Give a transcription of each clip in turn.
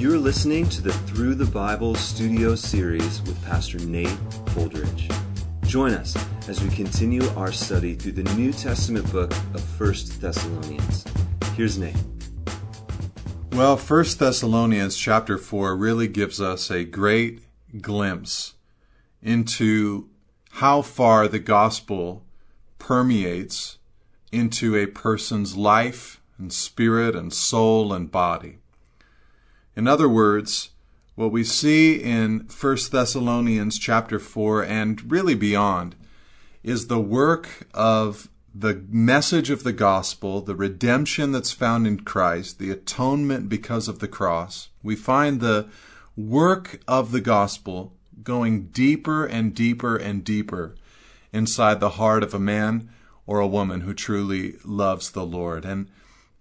You're listening to the Through the Bible studio series with Pastor Nate Holdridge. Join us as we continue our study through the New Testament book of First Thessalonians. Here's Nate. Well, First Thessalonians chapter 4 really gives us a great glimpse into how far the gospel permeates into a person's life and spirit and soul and body. In other words, what we see in 1 Thessalonians chapter 4 and really beyond is the work of the message of the gospel, the redemption that's found in Christ, the atonement because of the cross. We find the work of the gospel going deeper and deeper and deeper inside the heart of a man or a woman who truly loves the Lord. And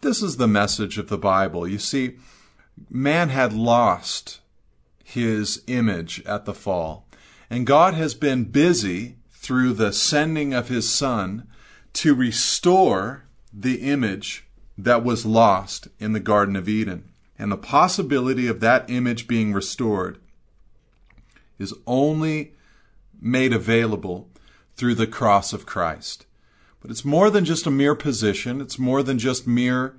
this is the message of the Bible. You see, man had lost his image at the fall. And God has been busy through the sending of his son to restore the image that was lost in the Garden of Eden. And the possibility of that image being restored is only made available through the cross of Christ. But it's more than just a mere position. It's more than just mere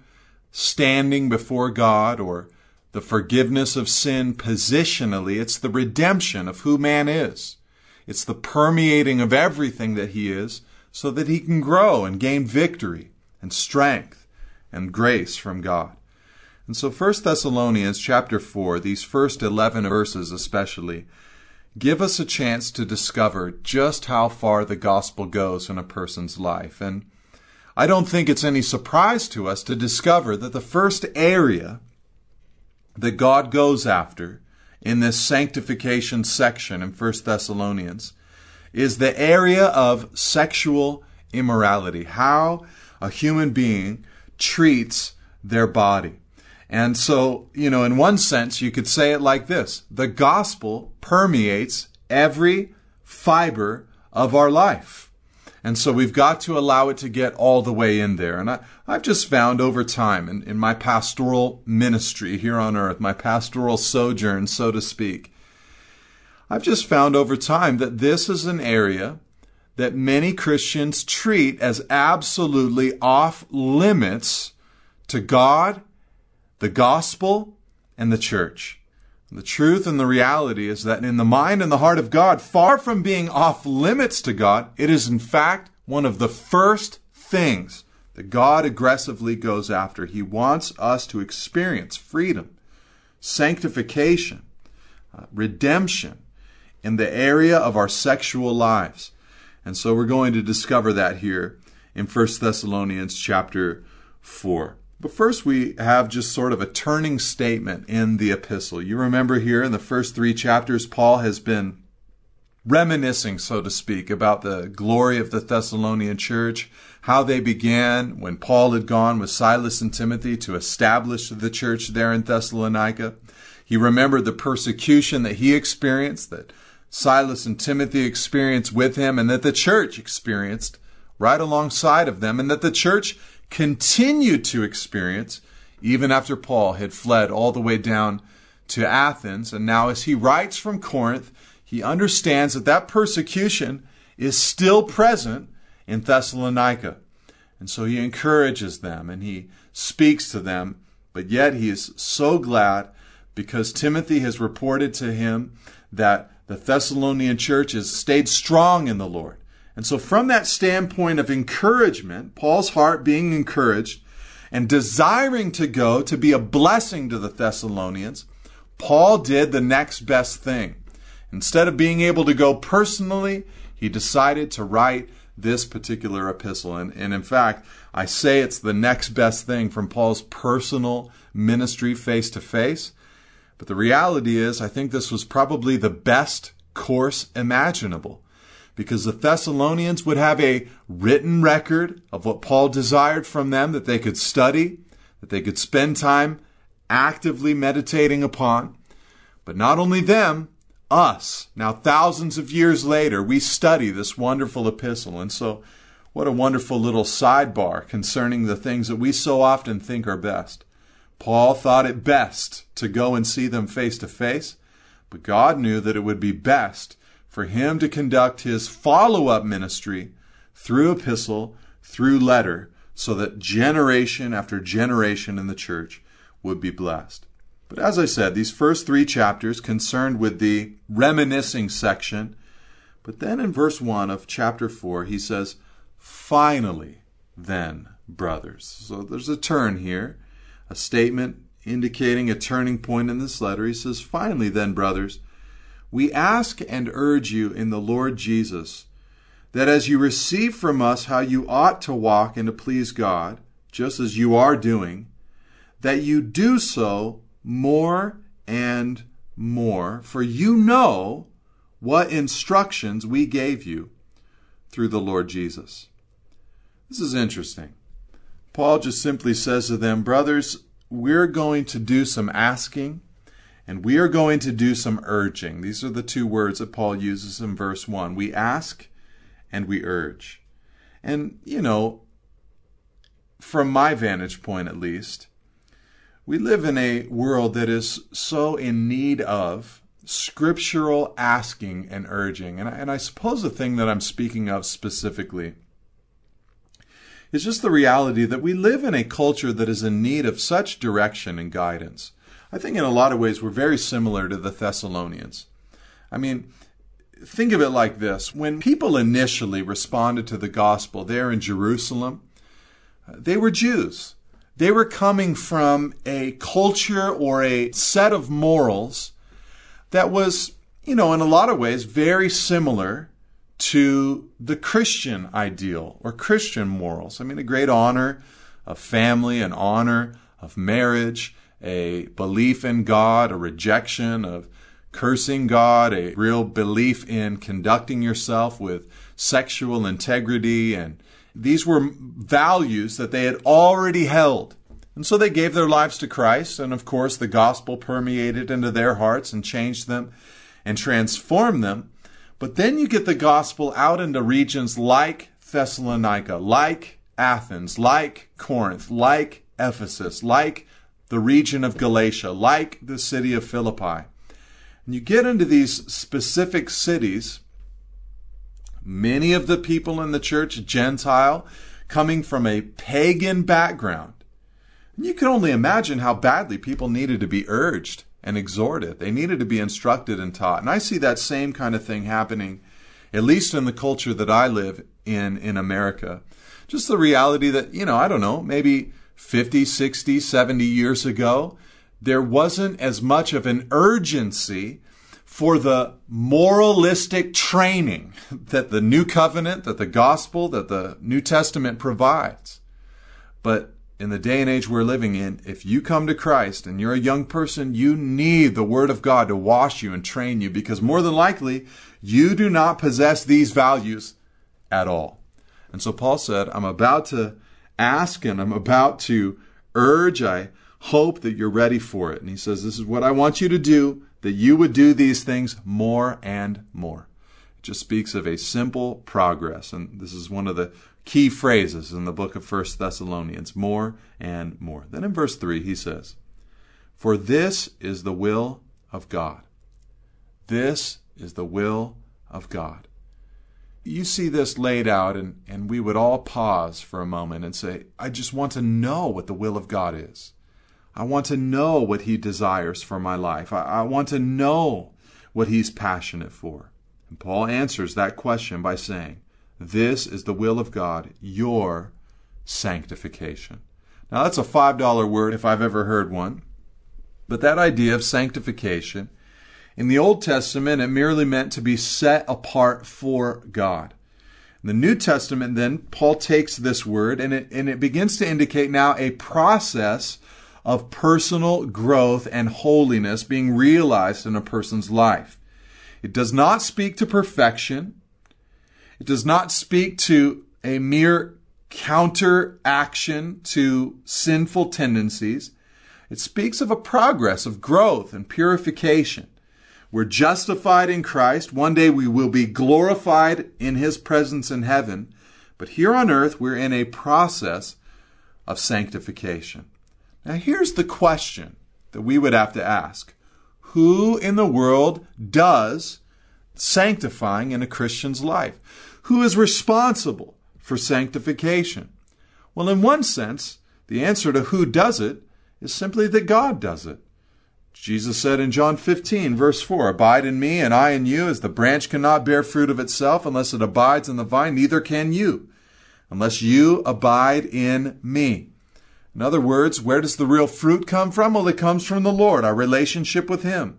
standing before God or the forgiveness of sin positionally. It's the redemption of who man is. It's the permeating of everything that he is so that he can grow and gain victory and strength and grace from God. And so 1 Thessalonians chapter 4, these first 11 verses especially, give us a chance to discover just how far the gospel goes in a person's life. And I don't think it's any surprise to us to discover that the first area that God goes after in this sanctification section in 1 Thessalonians is the area of sexual immorality, how a human being treats their body. And so, you know, in one sense, you could say it like this the gospel permeates every fiber of our life. And so we've got to allow it to get all the way in there. And I, have just found over time in, in my pastoral ministry here on earth, my pastoral sojourn, so to speak, I've just found over time that this is an area that many Christians treat as absolutely off limits to God, the gospel, and the church. The truth and the reality is that in the mind and the heart of God, far from being off limits to God, it is in fact one of the first things that God aggressively goes after. He wants us to experience freedom, sanctification, uh, redemption in the area of our sexual lives. And so we're going to discover that here in 1 Thessalonians chapter 4. But first, we have just sort of a turning statement in the epistle. You remember here in the first three chapters, Paul has been reminiscing, so to speak, about the glory of the Thessalonian church, how they began when Paul had gone with Silas and Timothy to establish the church there in Thessalonica. He remembered the persecution that he experienced, that Silas and Timothy experienced with him, and that the church experienced right alongside of them, and that the church continued to experience even after Paul had fled all the way down to Athens. And now, as he writes from Corinth, he understands that that persecution is still present in Thessalonica. And so he encourages them and he speaks to them, but yet he is so glad because Timothy has reported to him that the Thessalonian church has stayed strong in the Lord. And so, from that standpoint of encouragement, Paul's heart being encouraged and desiring to go to be a blessing to the Thessalonians, Paul did the next best thing. Instead of being able to go personally, he decided to write this particular epistle. And, and in fact, I say it's the next best thing from Paul's personal ministry face to face. But the reality is, I think this was probably the best course imaginable because the Thessalonians would have a written record of what Paul desired from them that they could study, that they could spend time actively meditating upon. But not only them, us. Now, thousands of years later, we study this wonderful epistle. And so, what a wonderful little sidebar concerning the things that we so often think are best. Paul thought it best to go and see them face to face, but God knew that it would be best for him to conduct his follow up ministry through epistle, through letter, so that generation after generation in the church would be blessed. But as I said, these first three chapters concerned with the reminiscing section. But then in verse 1 of chapter 4, he says, Finally, then, brothers. So there's a turn here, a statement indicating a turning point in this letter. He says, Finally, then, brothers, we ask and urge you in the Lord Jesus that as you receive from us how you ought to walk and to please God, just as you are doing, that you do so more and more, for you know what instructions we gave you through the Lord Jesus. This is interesting. Paul just simply says to them, Brothers, we're going to do some asking and we are going to do some urging. These are the two words that Paul uses in verse 1. We ask and we urge. And, you know, from my vantage point at least, we live in a world that is so in need of scriptural asking and urging. And I, and I suppose the thing that I'm speaking of specifically is just the reality that we live in a culture that is in need of such direction and guidance. I think in a lot of ways we're very similar to the Thessalonians. I mean, think of it like this when people initially responded to the gospel there in Jerusalem, uh, they were Jews. They were coming from a culture or a set of morals that was, you know, in a lot of ways very similar to the Christian ideal or Christian morals. I mean, a great honor of family, an honor of marriage, a belief in God, a rejection of cursing God, a real belief in conducting yourself with sexual integrity. And these were values that they had already held. And so they gave their lives to Christ. And of course, the gospel permeated into their hearts and changed them and transformed them. But then you get the gospel out into regions like Thessalonica, like Athens, like Corinth, like Ephesus, like the region of Galatia, like the city of Philippi. And you get into these specific cities, many of the people in the church, Gentile, coming from a pagan background. And you can only imagine how badly people needed to be urged and exhorted. They needed to be instructed and taught. And I see that same kind of thing happening, at least in the culture that I live in in America. Just the reality that, you know, I don't know, maybe 50, 60, 70 years ago, there wasn't as much of an urgency for the moralistic training that the new covenant, that the gospel, that the New Testament provides. But in the day and age we're living in, if you come to Christ and you're a young person, you need the Word of God to wash you and train you because more than likely you do not possess these values at all. And so Paul said, I'm about to ask and I'm about to urge. I hope that you're ready for it. And he says, This is what I want you to do, that you would do these things more and more. It just speaks of a simple progress. And this is one of the key phrases in the book of First Thessalonians more and more. Then in verse 3, he says, For this is the will of God. This is the will of God. You see this laid out, and, and we would all pause for a moment and say, I just want to know what the will of God is. I want to know what He desires for my life. I, I want to know what He's passionate for. And Paul answers that question by saying, this is the will of God, your sanctification. Now, that's a $5 word if I've ever heard one. But that idea of sanctification, in the Old Testament, it merely meant to be set apart for God. In the New Testament, then, Paul takes this word and it, and it begins to indicate now a process of personal growth and holiness being realized in a person's life. It does not speak to perfection. It does not speak to a mere counteraction to sinful tendencies. It speaks of a progress of growth and purification. We're justified in Christ. One day we will be glorified in His presence in heaven. But here on earth, we're in a process of sanctification. Now, here's the question that we would have to ask Who in the world does sanctifying in a Christian's life? Who is responsible for sanctification? Well, in one sense, the answer to who does it is simply that God does it. Jesus said in John 15, verse 4, Abide in me, and I in you, as the branch cannot bear fruit of itself unless it abides in the vine, neither can you, unless you abide in me. In other words, where does the real fruit come from? Well, it comes from the Lord, our relationship with Him.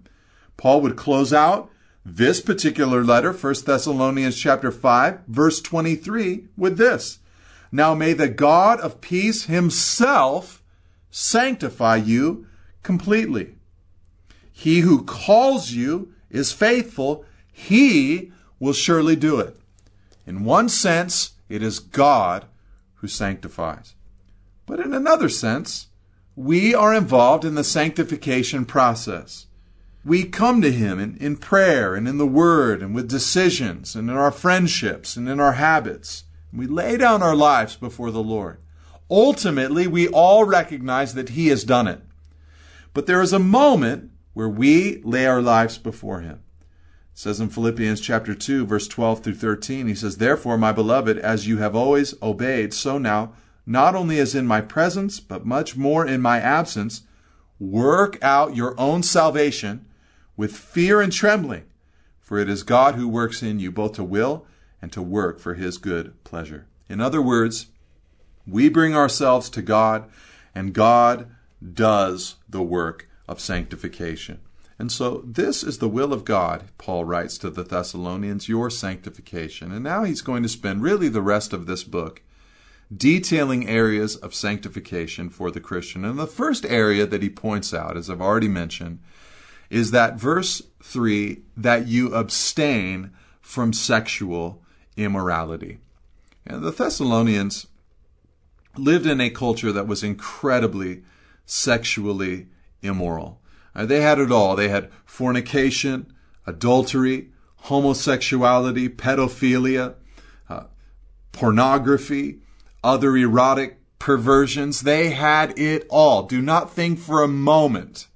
Paul would close out this particular letter, 1 Thessalonians chapter 5, verse 23, with this. Now may the God of peace himself sanctify you completely. He who calls you is faithful. He will surely do it. In one sense, it is God who sanctifies. But in another sense, we are involved in the sanctification process. We come to Him in, in prayer and in the Word and with decisions and in our friendships and in our habits. We lay down our lives before the Lord. Ultimately, we all recognize that He has done it. But there is a moment where we lay our lives before Him. It says in Philippians chapter 2, verse 12 through 13, He says, Therefore, my beloved, as you have always obeyed, so now, not only as in my presence, but much more in my absence, work out your own salvation with fear and trembling, for it is God who works in you both to will and to work for his good pleasure. In other words, we bring ourselves to God, and God does the work of sanctification. And so, this is the will of God, Paul writes to the Thessalonians, your sanctification. And now he's going to spend really the rest of this book detailing areas of sanctification for the Christian. And the first area that he points out, as I've already mentioned, is that verse 3 that you abstain from sexual immorality. And the Thessalonians lived in a culture that was incredibly sexually immoral. Uh, they had it all. They had fornication, adultery, homosexuality, pedophilia, uh, pornography, other erotic perversions. They had it all. Do not think for a moment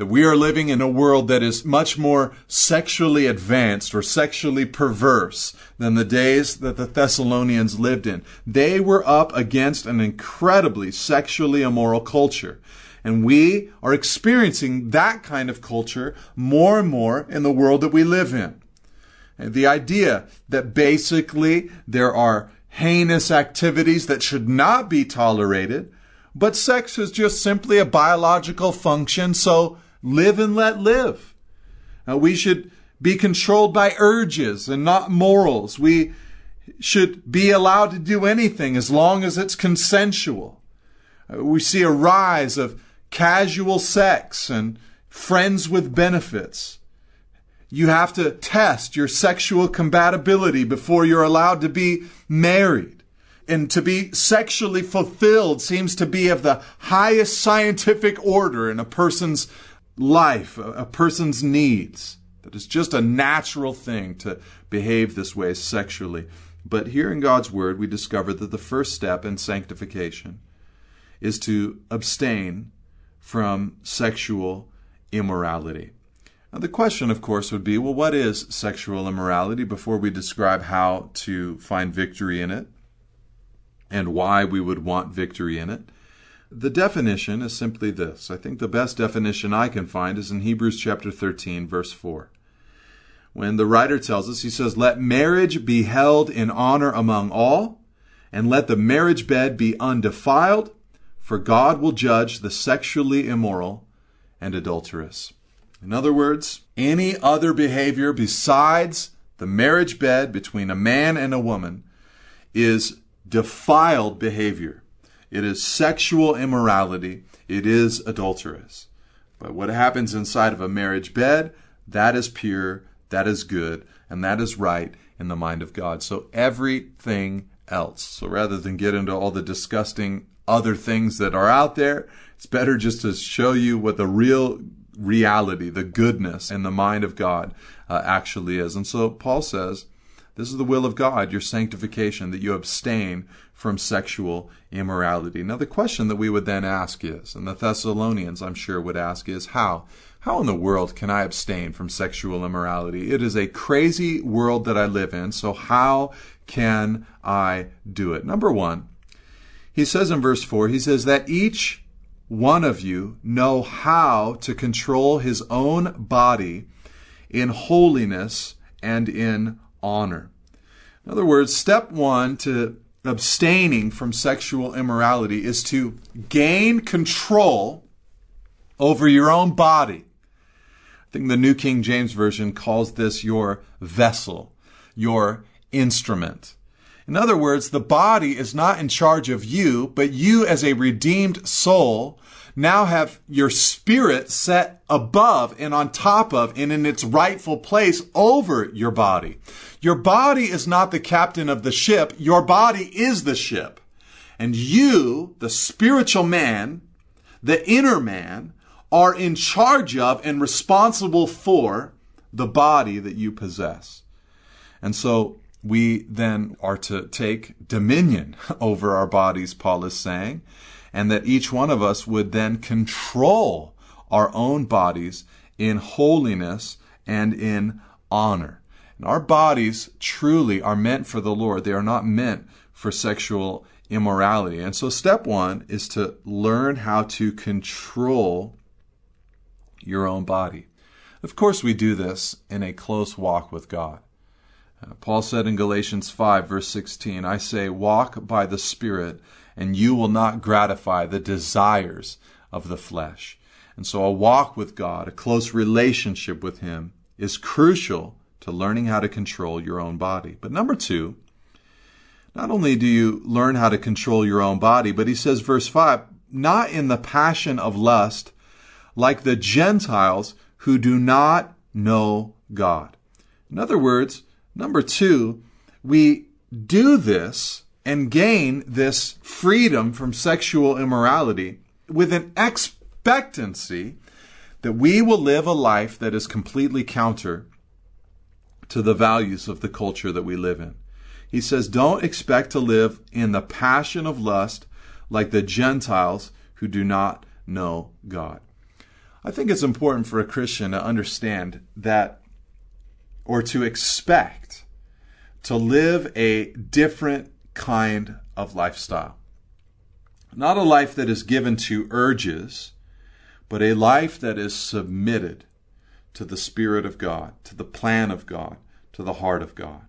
that we are living in a world that is much more sexually advanced or sexually perverse than the days that the Thessalonians lived in. They were up against an incredibly sexually immoral culture. And we are experiencing that kind of culture more and more in the world that we live in. And the idea that basically there are heinous activities that should not be tolerated, but sex is just simply a biological function, so live and let live. We should be controlled by urges and not morals. We should be allowed to do anything as long as it's consensual. Uh, we see a rise of casual sex and friends with benefits. You have to test your sexual compatibility before you're allowed to be married. And to be sexually fulfilled seems to be of the highest scientific order in a person's life, a, person's needs. That it's just a natural thing to behave this way sexually. But here in God's Word, we discover that the first step in sanctification is to abstain from sexual immorality. Now, the question, of course, would be well, what is sexual immorality before we describe how to find victory in it and why we would want victory in it? The definition is simply this. I think the best definition I can find is in Hebrews chapter 13, verse 4. When the writer tells us, he says, Let marriage be held in honor among all, and let the marriage bed be undefiled, for God will judge the sexually immoral and adulterous. In other words, any other behavior besides the marriage bed between a man and a woman is defiled behavior. It is sexual immorality. It is adulterous. But what happens inside of a marriage bed, that is pure, that is good, and that is right in the mind of God. So everything else. So rather than get into all the disgusting other things that are out there, it's better just to show you what the real reality, the goodness in the mind of God uh, actually is. And so Paul says This is the will of God, your sanctification, that you abstain from sexual immorality. Now, the question that we would then ask is, and the Thessalonians, I'm sure, would ask is, how? How in the world can I abstain from sexual immorality? It is a crazy world that I live in, so how can I do it? Number one, he says in verse 4, he says that each one of you know how to control his own body in holiness and in honor. In other words, step one to abstaining from sexual immorality is to gain control over your own body. I think the New King James Version calls this your vessel, your instrument. In other words, the body is not in charge of you, but you as a redeemed soul now have your spirit set above and on top of and in its rightful place over your body. Your body is not the captain of the ship. Your body is the ship. And you, the spiritual man, the inner man, are in charge of and responsible for the body that you possess. And so we then are to take dominion over our bodies, Paul is saying, and that each one of us would then control our own bodies in holiness and in honor. And our bodies truly are meant for the Lord. They are not meant for sexual immorality. And so step one is to learn how to control your own body. Of course, we do this in a close walk with God. Uh, Paul said in Galatians 5, verse 16, I say, walk by the Spirit, and you will not gratify the desires of the flesh. And so, a walk with God, a close relationship with Him, is crucial to learning how to control your own body. But number two, not only do you learn how to control your own body, but he says, verse 5, not in the passion of lust like the Gentiles who do not know God. In other words, number two, we do this and gain this freedom from sexual immorality with an expectancy that we will live a life that is completely counter to the values of the culture that we live in. He says, don't expect to live in the passion of lust like the Gentiles who do not know God. I think it's important for a Christian to understand that or to expect to live a different kind of lifestyle. Not a life that is given to urges, but a life that is submitted to the Spirit of God, to the plan of God, to the heart of God.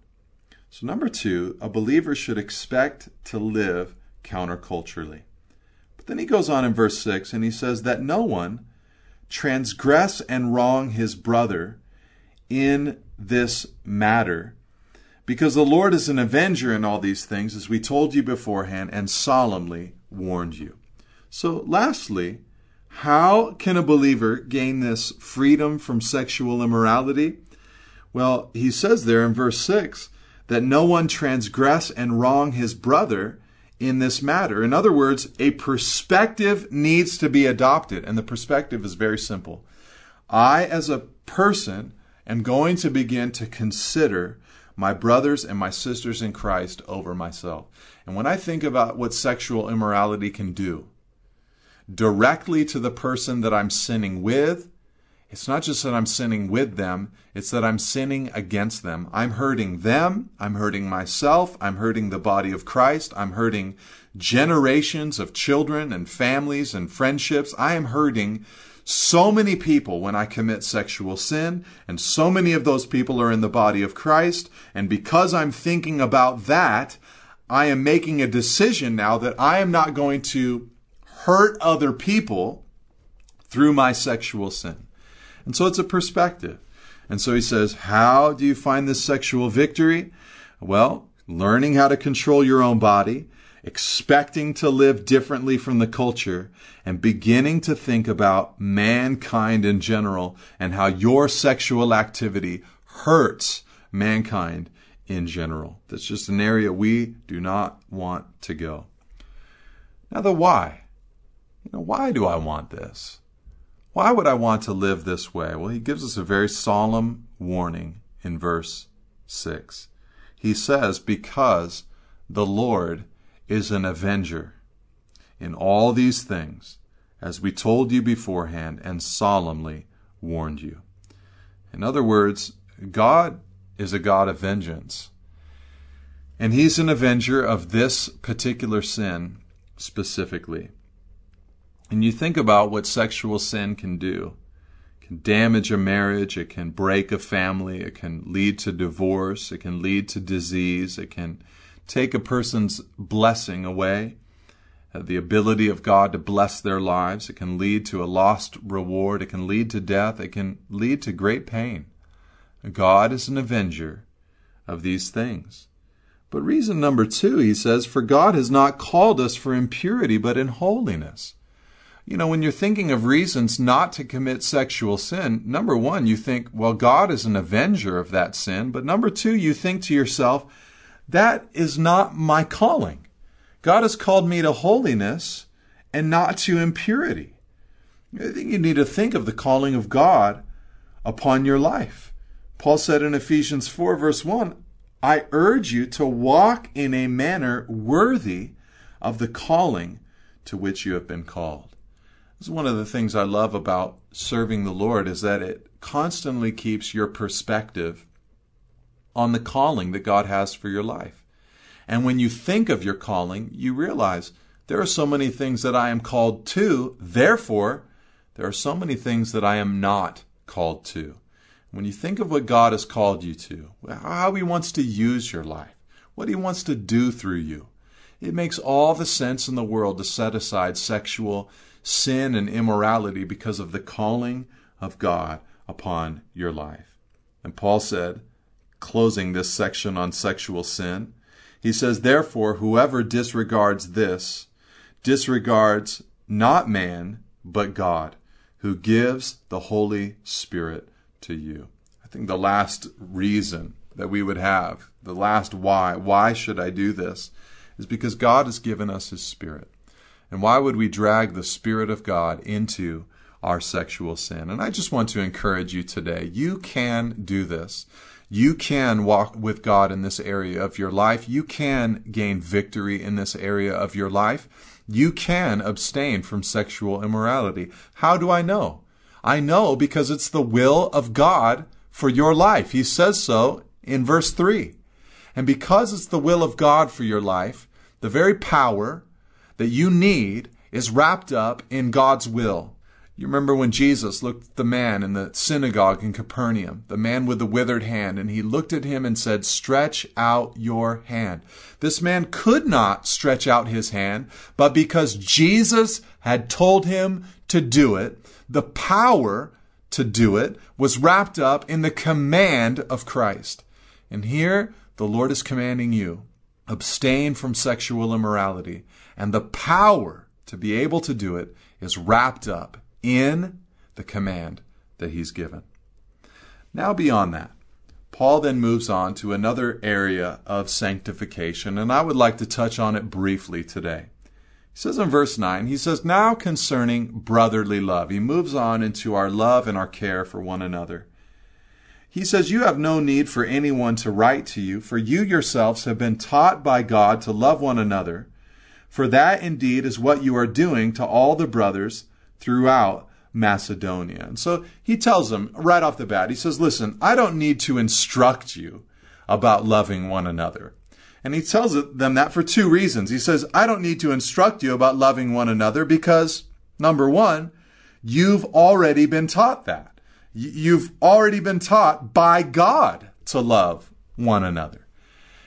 So, number two, a believer should expect to live counterculturally. But then he goes on in verse 6 and he says that no one transgress and wrong his brother in this matter. Because the Lord is an avenger in all these things, as we told you beforehand and solemnly warned you. So, lastly, how can a believer gain this freedom from sexual immorality? Well, he says there in verse 6 that no one transgress and wrong his brother in this matter. In other words, a perspective needs to be adopted, and the perspective is very simple. I, as a person, am going to begin to consider my brothers and my sisters in Christ over myself. And when I think about what sexual immorality can do directly to the person that I'm sinning with, it's not just that I'm sinning with them, it's that I'm sinning against them. I'm hurting them, I'm hurting myself, I'm hurting the body of Christ, I'm hurting generations of children and families and friendships. I am hurting so many people when I commit sexual sin, and so many of those people are in the body of Christ. And because I'm thinking about that, I am making a decision now that I am not going to hurt other people through my sexual sin. And so it's a perspective. And so he says, How do you find this sexual victory? Well, learning how to control your own body, expecting to live differently from the culture, and beginning to think about mankind in general and how your sexual activity hurts mankind in general. That's just an area we do not want to go. Now, the why. You know, why do I want this? Why would I want to live this way? Well, he gives us a very solemn warning in verse 6. he says, Because the Lord is an avenger in all these things, as we told you beforehand and solemnly warned you. In other words, God is a God of vengeance. And He's an avenger of this particular sin specifically. And you think about what sexual sin can do. It can damage a marriage, it can break a family, it can lead to divorce, it can lead to disease, it can take a person's blessing away, uh, the ability of God to bless their lives. It can lead to a lost reward, it can lead to death, it can lead to great pain. God is an avenger of these things. But reason number two, he says, for God has not called us for impurity, but in holiness. You know, when you're thinking of reasons not to commit sexual sin, number one, you think, well, God is an avenger of that sin. But number two, you think to yourself, that is not my calling. God has called me to holiness and not to impurity. I think you need to think of the calling of God upon your life. Paul said in Ephesians 4, verse 1, I urge you to walk in a manner worthy of the calling to which you have been called. This is one of the things I love about serving the Lord is that it constantly keeps your perspective on the calling that God has for your life. And when you think of your calling, you realize there are so many things that I am called to, therefore, there are so many things that I am not called to. When you think of what God has called you to, how He wants to use your life, what He wants to do through you, it makes all the sense in the world to set aside sexual sin and immorality because of the calling of God upon your life. And Paul said, closing this section on sexual sin, he says, Therefore, whoever disregards this disregards not man, but God, who gives the Holy Spirit to you. I think the last reason that we would have, the last why, why should I do this, is because God has given us His Spirit. And why would we drag the Spirit of God into our sexual sin? And I just want to encourage you today. You can do this. You can walk with God in this area of your life. You can gain victory in this area of your life. You can abstain from sexual immorality. How do I know? I know because it's the will of God for your life. He says so in verse 3. And because it's the will of God for your life, the very power that you need is wrapped up in God's will. You remember when Jesus looked at the man in the synagogue in Capernaum, the man with the withered hand, and he looked at him and said, Stretch out your hand. This man could not stretch out his hand, but because Jesus had told him to do it, the power to do it was wrapped up in the command of Christ. And here the Lord is commanding you abstain from sexual immorality. And the power to be able to do it is wrapped up in the command that he's given. Now, beyond that, Paul then moves on to another area of sanctification, and I would like to touch on it briefly today. He says in verse 9, he says, Now concerning brotherly love. He moves on into our love and our care for one another. He says, You have no need for anyone to write to you, for you yourselves have been taught by God to love one another. For that indeed is what you are doing to all the brothers throughout Macedonia. And so he tells them right off the bat, he says, Listen, I don't need to instruct you about loving one another. And he tells them that for two reasons. He says, I don't need to instruct you about loving one another because, number one, you've already been taught that. You've already been taught by God to love one another.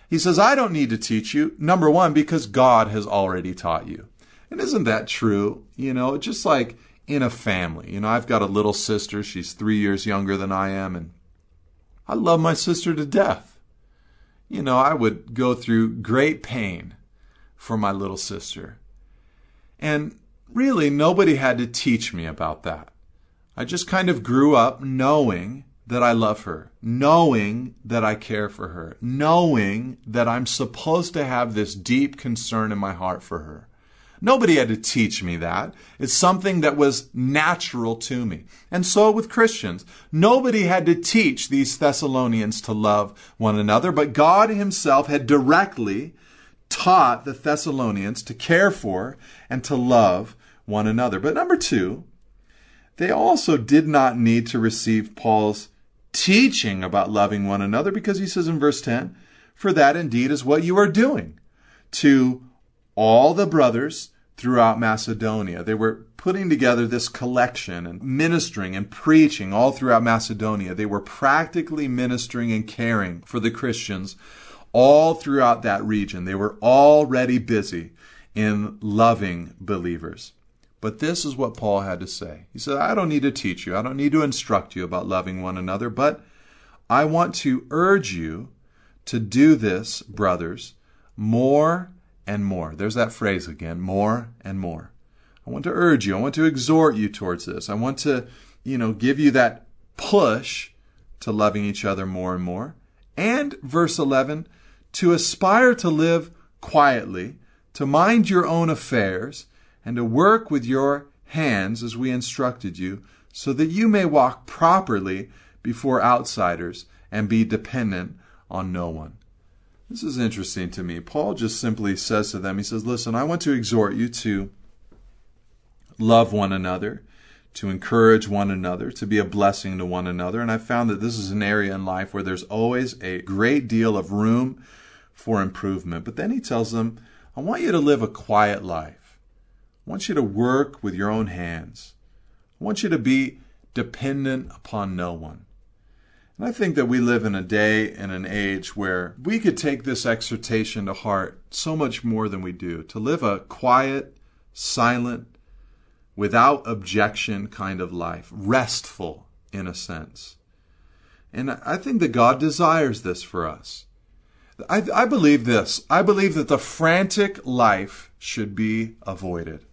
He says, I don't need to teach you, number one, because God has already taught you. And isn't that true? You know, just like in a family. You know, I've got a little sister. She's three years younger than I am, and I love my sister to death you know, I would go through great pain for my little sister. And really, nobody had to teach me about that. I just kind of grew up knowing that I love her, knowing that I care for her, knowing that I'm supposed to have this deep concern in my heart for her. Nobody had to teach me that. It's something that was natural to me. And so with Christians, nobody had to teach these Thessalonians to love one another, but God Himself had directly taught the Thessalonians to care for and to love one another. But number two, they also did not need to receive Paul's teaching about loving one another because he says in verse 10, For that indeed is what you are doing to all the brothers throughout Macedonia. They were putting together this collection and ministering and preaching all throughout Macedonia. They were practically ministering and caring for the Christians all throughout that region. They were already busy in loving believers. But this is what Paul had to say. He said, I don't need to teach you, I don't need to instruct you about loving one another, but I want to urge you to do this, brothers, more and more. There's that phrase again more and more. I want to urge you, I want to exhort you towards this. I want to, you know, give you that push to loving each other more and more. And verse 11, to aspire to live quietly, to mind your own affairs, and to work with your hands as we instructed you, so that you may walk properly before outsiders and be dependent on no one. This is interesting to me. Paul just simply says to them, he says, Listen, I want to exhort you to love one another, to encourage one another, to be a blessing to one another. And I found that this is an area in life where there's always a great deal of room for improvement. But then he tells them, I want you to live a quiet life. I want you to work with your own hands. I want you to be dependent upon no one. And I think that we live in a day and an age where we could take this exhortation to heart so much more than we do. To live a quiet, silent, without objection kind of life, restful in a sense. And I think that God desires this for us. I, I believe this. I believe that the frantic life should be avoided,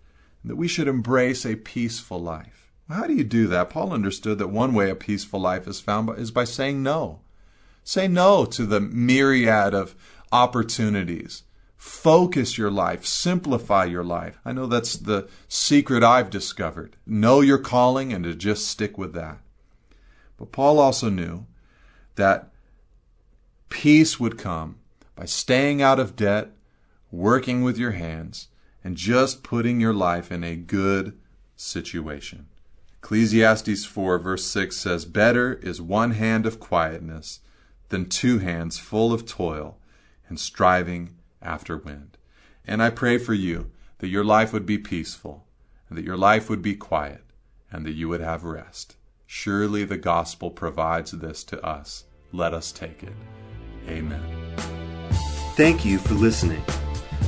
that we should embrace a peaceful life. How do you do that? Paul understood that one way a peaceful life is found is by saying no. Say no to the myriad of opportunities. Focus your life, simplify your life. I know that's the secret I've discovered. Know your calling and to just stick with that. But Paul also knew that Peace would come by staying out of debt, working with your hands, and just putting your life in a good situation. Ecclesiastes 4, verse 6 says, Better is one hand of quietness than two hands full of toil and striving after wind. And I pray for you that your life would be peaceful, and that your life would be quiet, and that you would have rest. Surely the gospel provides this to us. Let us take it. Amen. Thank you for listening.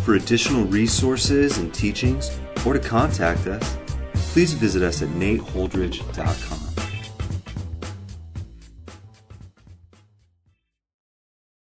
For additional resources and teachings, or to contact us, please visit us at nateholdridge.com.